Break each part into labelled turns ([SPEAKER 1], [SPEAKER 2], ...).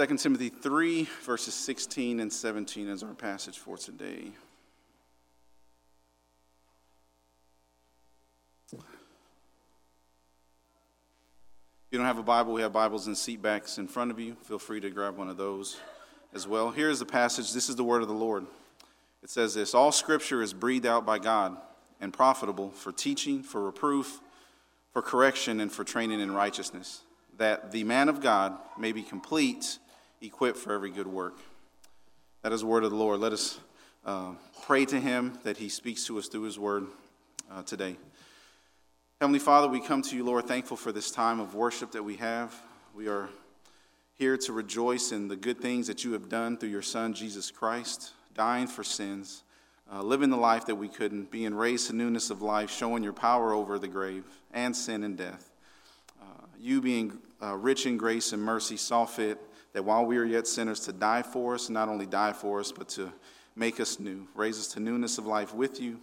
[SPEAKER 1] 2 Timothy 3, verses 16 and 17 is our passage for today. If you don't have a Bible, we have Bibles in seat backs in front of you. Feel free to grab one of those as well. Here is the passage. This is the word of the Lord. It says this All scripture is breathed out by God and profitable for teaching, for reproof, for correction, and for training in righteousness, that the man of God may be complete, equipped for every good work. That is the word of the Lord. Let us uh, pray to him that he speaks to us through his word uh, today. Heavenly Father, we come to you, Lord, thankful for this time of worship that we have. We are here to rejoice in the good things that you have done through your Son, Jesus Christ, dying for sins uh, living the life that we couldn't, being raised to newness of life, showing your power over the grave and sin and death. Uh, you being uh, rich in grace and mercy saw fit that while we are yet sinners to die for us, not only die for us, but to make us new, raise us to newness of life with you,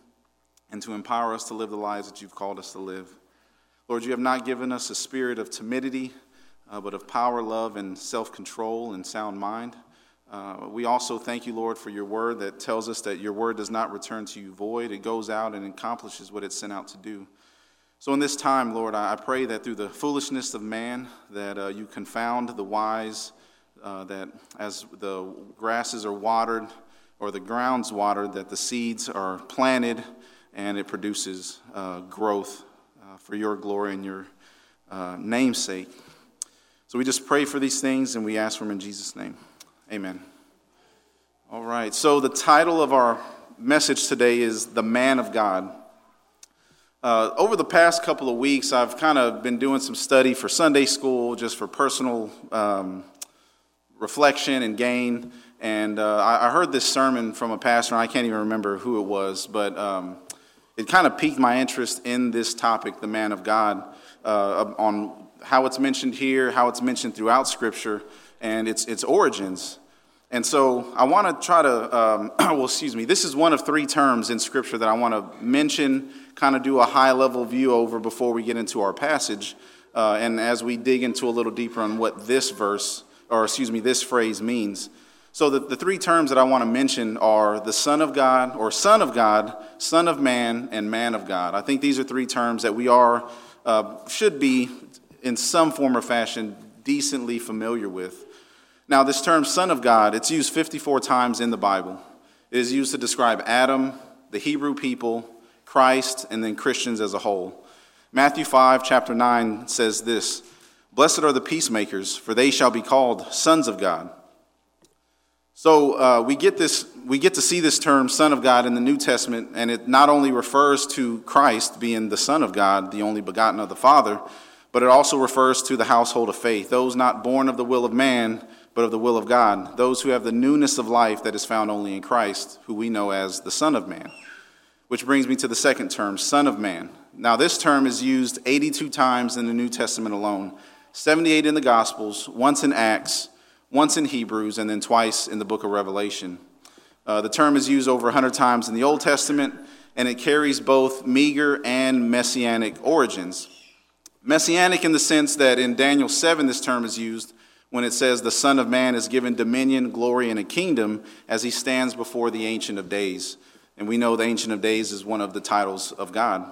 [SPEAKER 1] and to empower us to live the lives that you've called us to live. Lord, you have not given us a spirit of timidity, uh, but of power, love, and self control and sound mind. Uh, we also thank you, Lord, for your word that tells us that your word does not return to you void. It goes out and accomplishes what it's sent out to do. So in this time, Lord, I pray that through the foolishness of man, that uh, you confound the wise, uh, that as the grasses are watered or the ground's watered, that the seeds are planted and it produces uh, growth uh, for your glory and your uh, namesake. So we just pray for these things and we ask for them in Jesus' name. Amen. All right, so the title of our message today is The Man of God. Uh, over the past couple of weeks, I've kind of been doing some study for Sunday school, just for personal um, reflection and gain. And uh, I, I, heard this sermon from a pastor, I can't even remember who it was, but um, it kind of piqued my interest in this topic, the man of God, uh, on how it's mentioned here, how it's mentioned throughout Scripture and its, its origins. And so I want to try to, um, well, excuse me, this is one of three terms in Scripture that I want to mention, kind of do a high level view over before we get into our passage. Uh, and as we dig into a little deeper on what this verse, or excuse me, this phrase means. So the, the three terms that I want to mention are the Son of God, or Son of God, Son of Man, and Man of God. I think these are three terms that we are, uh, should be, in some form or fashion, decently familiar with. Now, this term Son of God, it's used 54 times in the Bible. It is used to describe Adam, the Hebrew people, Christ, and then Christians as a whole. Matthew 5, chapter 9 says this Blessed are the peacemakers, for they shall be called sons of God. So uh, we, get this, we get to see this term, Son of God, in the New Testament, and it not only refers to Christ being the Son of God, the only begotten of the Father, but it also refers to the household of faith, those not born of the will of man, but of the will of God, those who have the newness of life that is found only in Christ, who we know as the Son of Man. Which brings me to the second term, Son of Man. Now, this term is used 82 times in the New Testament alone 78 in the Gospels, once in Acts, once in Hebrews, and then twice in the book of Revelation. Uh, the term is used over 100 times in the Old Testament, and it carries both meager and messianic origins. Messianic in the sense that in Daniel 7, this term is used when it says the Son of Man is given dominion, glory, and a kingdom as he stands before the Ancient of Days. And we know the Ancient of Days is one of the titles of God.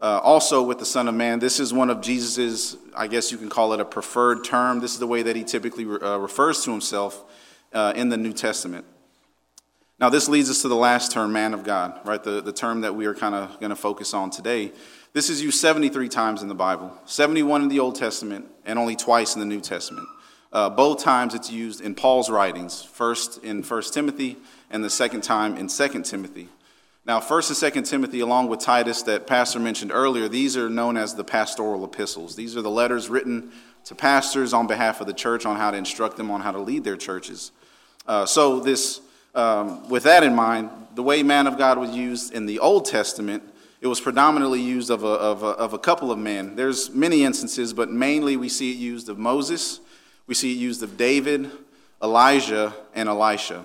[SPEAKER 1] Uh, also, with the Son of Man, this is one of Jesus's, I guess you can call it a preferred term. This is the way that he typically re- uh, refers to himself uh, in the New Testament. Now, this leads us to the last term, man of God, right? The, the term that we are kind of going to focus on today. This is used 73 times in the Bible, 71 in the Old Testament, and only twice in the New Testament. Uh, both times it's used in Paul's writings, first in 1 Timothy and the second time in 2 Timothy. Now, 1st and 2nd Timothy, along with Titus, that Pastor mentioned earlier, these are known as the pastoral epistles. These are the letters written to pastors on behalf of the church on how to instruct them on how to lead their churches. Uh, so, this, um, with that in mind, the way man of God was used in the Old Testament, it was predominantly used of a, of a, of a couple of men. There's many instances, but mainly we see it used of Moses we see it used of David, Elijah, and Elisha.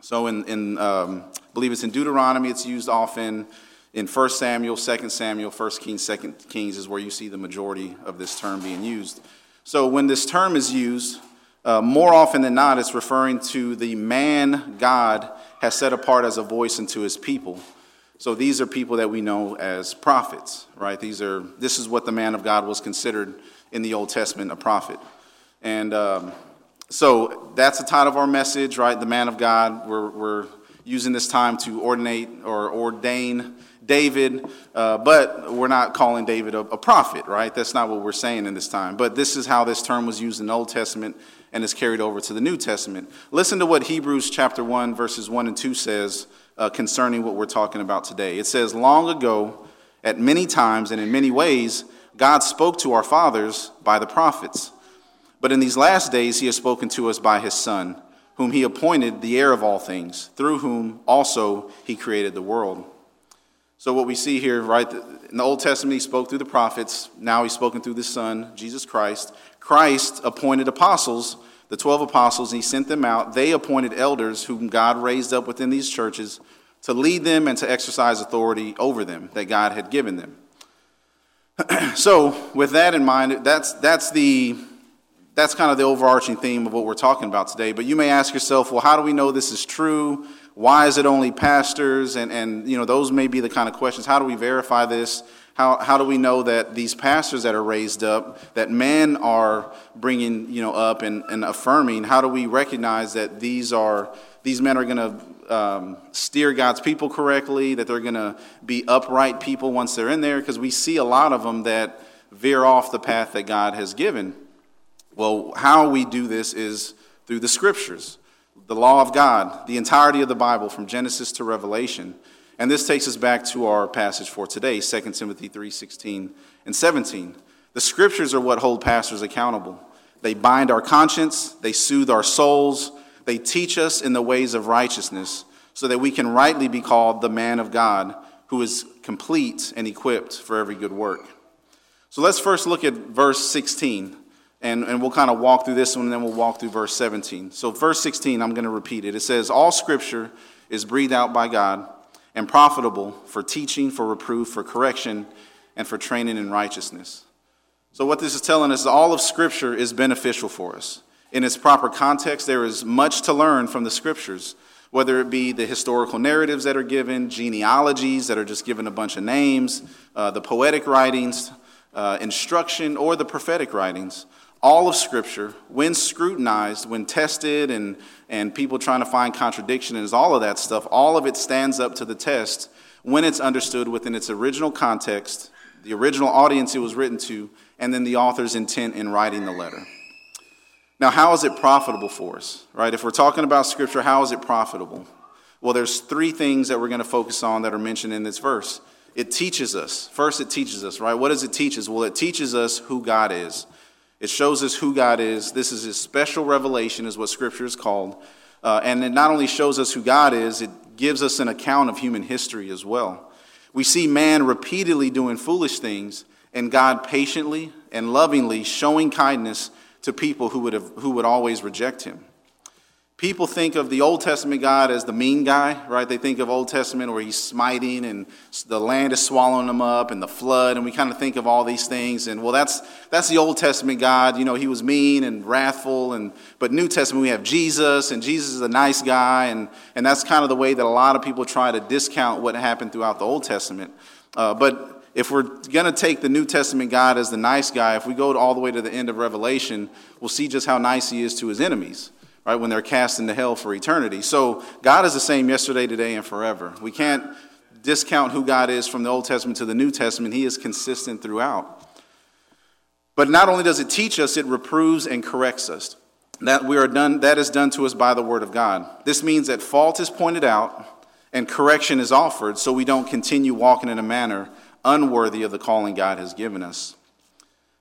[SPEAKER 1] So, in, in um, believe it's in Deuteronomy, it's used often. In 1 Samuel, 2 Samuel, 1 Kings, 2 Kings is where you see the majority of this term being used. So, when this term is used, uh, more often than not, it's referring to the man God has set apart as a voice into his people. So these are people that we know as prophets, right? These are, this is what the man of God was considered in the Old Testament, a prophet. And um, so that's the title of our message, right? The man of God. We're, we're using this time to ordinate or ordain David, uh, but we're not calling David a, a, prophet, right? That's not what we're saying in this time. But this is how this term was used in the Old Testament and is carried over to the New Testament. Listen to what Hebrews chapter 1, verses 1 and 2 says uh, concerning what we're talking about today. It says, Long ago, at many times and in many ways, God spoke to our fathers by the prophets. But in these last days, he has spoken to us by his Son, whom he appointed the heir of all things, through whom also he created the world. So, what we see here, right, in the Old Testament, he spoke through the prophets. Now he's spoken through the Son, Jesus Christ. Christ appointed apostles, the 12 apostles, and he sent them out. They appointed elders whom God raised up within these churches to lead them and to exercise authority over them that God had given them. so, with that in mind, that's, that's, the, that's kind of the overarching theme of what we're talking about today. But you may ask yourself, well, how do we know this is true? why is it only pastors? And, and you know, those may be the kind of questions. How do we verify this? How, how do we know that these pastors that are raised up, that men are bringing you know, up and, and affirming, how do we recognize that these, are, these men are going to um, steer God's people correctly, that they're going to be upright people once they're in there? Because we see a lot of them that veer off the path that God has given. Well, how we do this is through the scriptures the law of God, the entirety of the Bible from Genesis to Revelation. And this takes us back to our passage for today, 2 Timothy 3:16 and 17. The scriptures are what hold pastors accountable. They bind our conscience, they soothe our souls, they teach us in the ways of righteousness so that we can rightly be called the man of God who is complete and equipped for every good work. So let's first look at verse 16 and, and we'll kind of walk through this one and then we'll walk through verse 17. So, verse 16, I'm going to repeat it. It says, All scripture is breathed out by God and profitable for teaching, for reproof, for correction, and for training in righteousness. So, what this is telling us is all of scripture is beneficial for us. In its proper context, there is much to learn from the scriptures, whether it be the historical narratives that are given, genealogies that are just given a bunch of names, uh, the poetic writings, uh, instruction, or the prophetic writings all of Scripture, when scrutinized, when tested, and, and people trying to find contradiction and all of that stuff, all of it stands up to the test when it's understood within its original context, the original audience it was written to, and then the author's intent in writing the letter. Now, how is it profitable for us, right? If we're talking about Scripture, how is it profitable? Well, there's three things that we're going to focus on that are mentioned in this verse. It teaches us. First, it teaches us, right? What does it teach us? Well, it teaches us who God is. It shows us who God is. This is his special revelation, is what Scripture is called. Uh, and it not only shows us who God is, it gives us an account of human history as well. We see man repeatedly doing foolish things, and God patiently and lovingly showing kindness to people who would, have, who would always reject him. People think of the Old Testament God as the mean guy, right? They think of Old Testament where he's smiting and the land is swallowing them up and the flood, and we kind of think of all these things. And well, that's that's the Old Testament God. You know, he was mean and wrathful. And but New Testament we have Jesus, and Jesus is a nice guy, and and that's kind of the way that a lot of people try to discount what happened throughout the Old Testament. Uh, but if we're going to take the New Testament God as the nice guy, if we go all the way to the end of Revelation, we'll see just how nice he is to his enemies right, when they're cast into hell for eternity. So God is the same yesterday, today, and forever. We can't discount who God is from the Old Testament to the New Testament. He is consistent throughout. But not only does it teach us, it reproves and corrects us. That we are done that is done to us by the word of God. This means that fault is pointed out and correction is offered so we don't continue walking in a manner unworthy of the calling God has given us.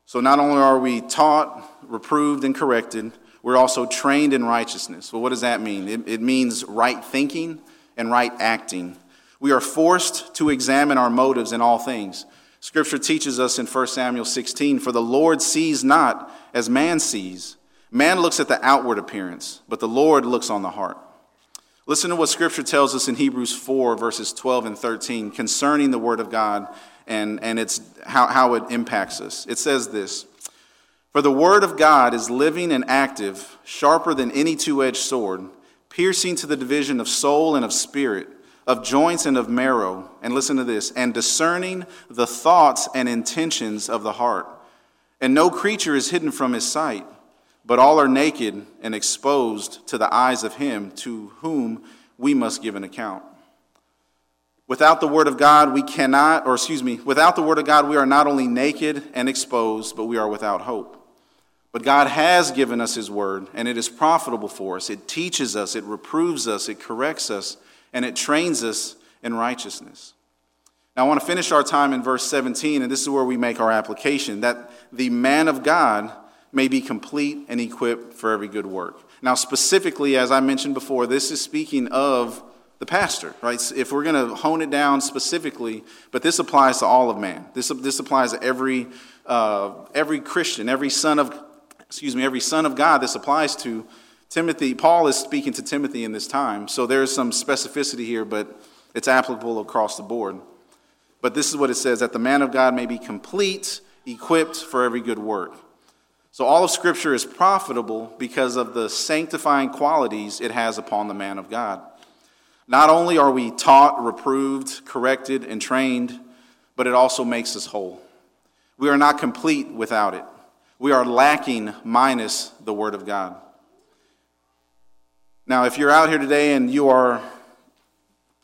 [SPEAKER 1] So not only are we taught, reproved, and corrected, we're also trained in righteousness. Well, what does that mean? It, it means right thinking and right acting. We are forced to examine our motives in all things. Scripture teaches us in 1 Samuel 16 For the Lord sees not as man sees. Man looks at the outward appearance, but the Lord looks on the heart. Listen to what Scripture tells us in Hebrews 4, verses 12 and 13, concerning the Word of God and, and it's how, how it impacts us. It says this For the word of God is living and active, sharper than any two edged sword, piercing to the division of soul and of spirit, of joints and of marrow. And listen to this and discerning the thoughts and intentions of the heart. And no creature is hidden from his sight, but all are naked and exposed to the eyes of him to whom we must give an account. Without the Word of God, we cannot, or excuse me, without the Word of God, we are not only naked and exposed, but we are without hope. But God has given us His Word, and it is profitable for us. It teaches us, it reproves us, it corrects us, and it trains us in righteousness. Now, I want to finish our time in verse 17, and this is where we make our application that the man of God may be complete and equipped for every good work. Now, specifically, as I mentioned before, this is speaking of the pastor, right? If we're going to hone it down specifically, but this applies to all of man. This, this applies to every, uh, every Christian, every son of, excuse me, every son of God. This applies to Timothy. Paul is speaking to Timothy in this time, so there's some specificity here, but it's applicable across the board. But this is what it says that the man of God may be complete, equipped for every good work. So all of Scripture is profitable because of the sanctifying qualities it has upon the man of God. Not only are we taught, reproved, corrected, and trained, but it also makes us whole. We are not complete without it. We are lacking minus the Word of God. Now, if you're out here today and you are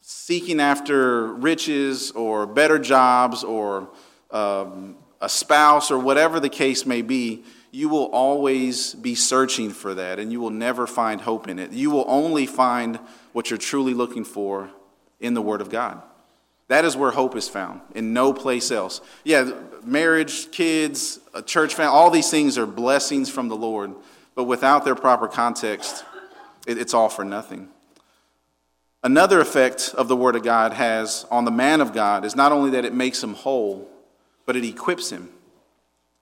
[SPEAKER 1] seeking after riches or better jobs or um, a spouse or whatever the case may be, you will always be searching for that and you will never find hope in it. You will only find what you're truly looking for in the Word of God. That is where hope is found, in no place else. Yeah, marriage, kids, a church family, all these things are blessings from the Lord, but without their proper context, it's all for nothing. Another effect of the Word of God has on the man of God is not only that it makes him whole, but it equips him.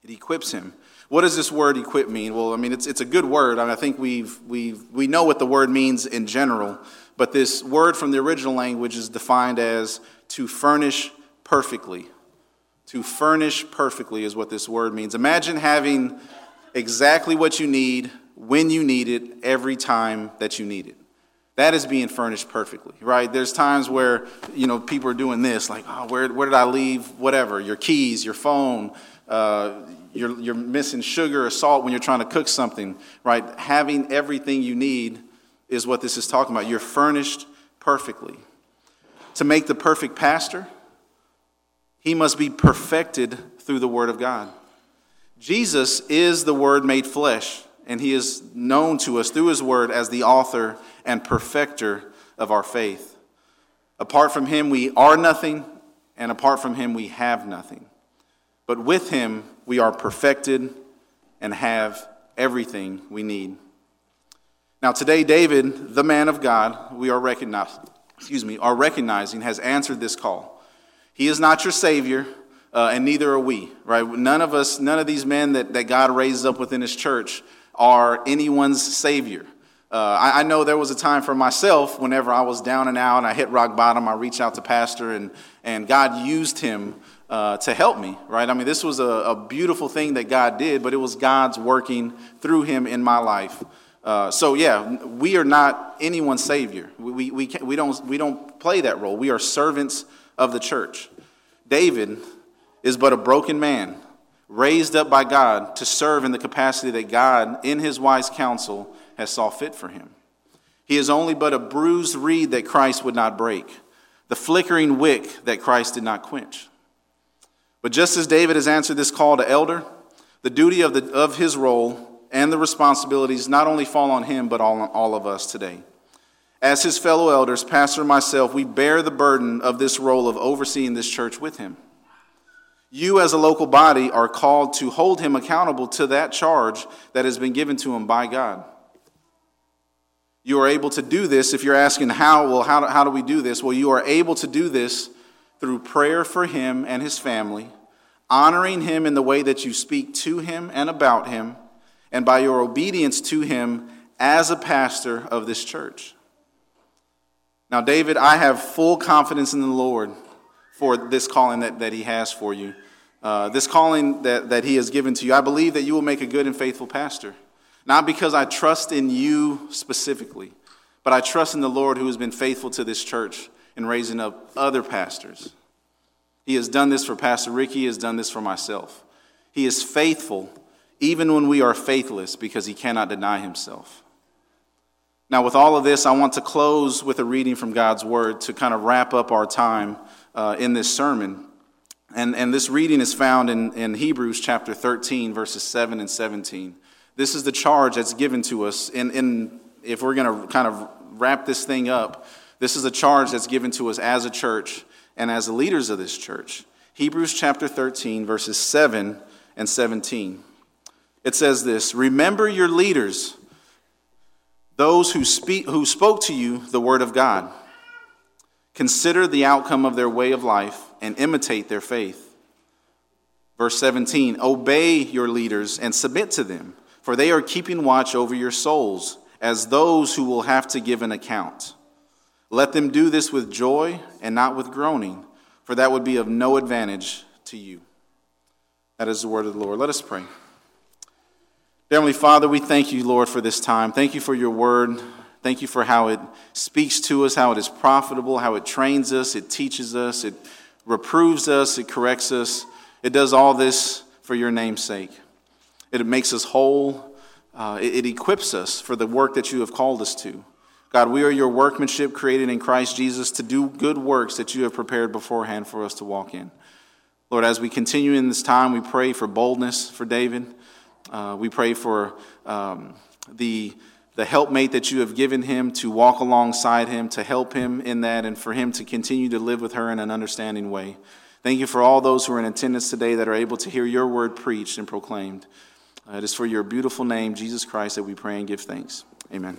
[SPEAKER 1] It equips him. What does this word equip mean? Well, I mean, it's, it's a good word. I, mean, I think we've, we've, we know what the word means in general, but this word from the original language is defined as to furnish perfectly. To furnish perfectly is what this word means. Imagine having exactly what you need when you need it every time that you need it. That is being furnished perfectly, right? There's times where, you know, people are doing this, like, oh, where, where did I leave whatever, your keys, your phone, uh, you're, you're missing sugar or salt when you're trying to cook something, right? Having everything you need is what this is talking about. You're furnished perfectly. To make the perfect pastor, he must be perfected through the Word of God. Jesus is the Word made flesh, and he is known to us through his Word as the author and perfecter of our faith. Apart from him, we are nothing, and apart from him, we have nothing. But with him, we are perfected and have everything we need. Now, today, David, the man of God, we are recognized, excuse me, are recognizing has answered this call. He is not your Savior, uh, and neither are we, right? None of us, none of these men that, that God raises up within his church are anyone's Savior. Uh, I, I, know there was a time for myself whenever I was down and out and I hit rock bottom, I reached out to Pastor, and, and God used him uh, to help me, right? I mean, this was a, a, beautiful thing that God did, but it was God's working through him in my life. Uh, so, yeah, we are not anyone's savior. We, we, we, we, don't, we don't play that role. We are servants of the church. David is but a broken man, raised up by God to serve in the capacity that God, in his wise counsel, has saw fit for him. He is only but a bruised reed that Christ would not break, the flickering wick that Christ did not quench. But just as David has answered this call to elder, the duty of, the, of his role and the responsibilities not only fall on him, but on all of us today. As his fellow elders, Pastor and myself, we bear the burden of this role of overseeing this church with him. You, as a local body, are called to hold him accountable to that charge that has been given to him by God. You are able to do this if you're asking how, well, how how do we do this? Well, you are able to do this through prayer for him and his family, honoring him in the way that you speak to him and about him, and by your obedience to him as a pastor of this church. Now, David, I have full confidence in the Lord for this calling that, that he has for you. uh, this calling that, that He has given to you. I believe that you will make a good and faithful pastor. Not because I trust in you specifically, but I trust in the Lord who has been faithful to this church in raising up other pastors. He has done this for Pastor Ricky, he has done this for myself. He is faithful even when we are faithless because he cannot deny himself. Now, with all of this, I want to close with a reading from God's Word to kind of wrap up our time uh, in this sermon. And, and this reading is found in, in Hebrews chapter 13, verses 7 and 17. This is the charge that's given to us. In, if we're going to kind of wrap this thing up, this is a charge that's given to us as a church and as the leaders of this church. Hebrews chapter 13, verses 7 and 17. It says this Remember your leaders those who, speak, who spoke to you the word of God. Consider the outcome of their way of life and imitate their faith. Verse 17 Obey your leaders and submit to them, for they are keeping watch over your souls as those who will have to give an account. Let them do this with joy and not with groaning, for that would be of no advantage to you. That is the word of the Lord. Let us pray. Heavenly Father, we thank you, Lord, for this time. Thank you for your word. Thank you for how it speaks to us, how it is profitable, how it trains us, it teaches us, it reproves us, it corrects us. It does all this for your name's sake. It makes us whole, uh, it, it equips us for the work that you have called us to. God, we are your workmanship created in Christ Jesus to do good works that you have prepared beforehand for us to walk in. Lord, as we continue in this time, we pray for boldness for David. Uh, we pray for um, the, the helpmate that you have given him to walk alongside him, to help him in that, and for him to continue to live with her in an understanding way. Thank you for all those who are in attendance today that are able to hear your word preached and proclaimed. Uh, it is for your beautiful name, Jesus Christ, that we pray and give thanks. Amen.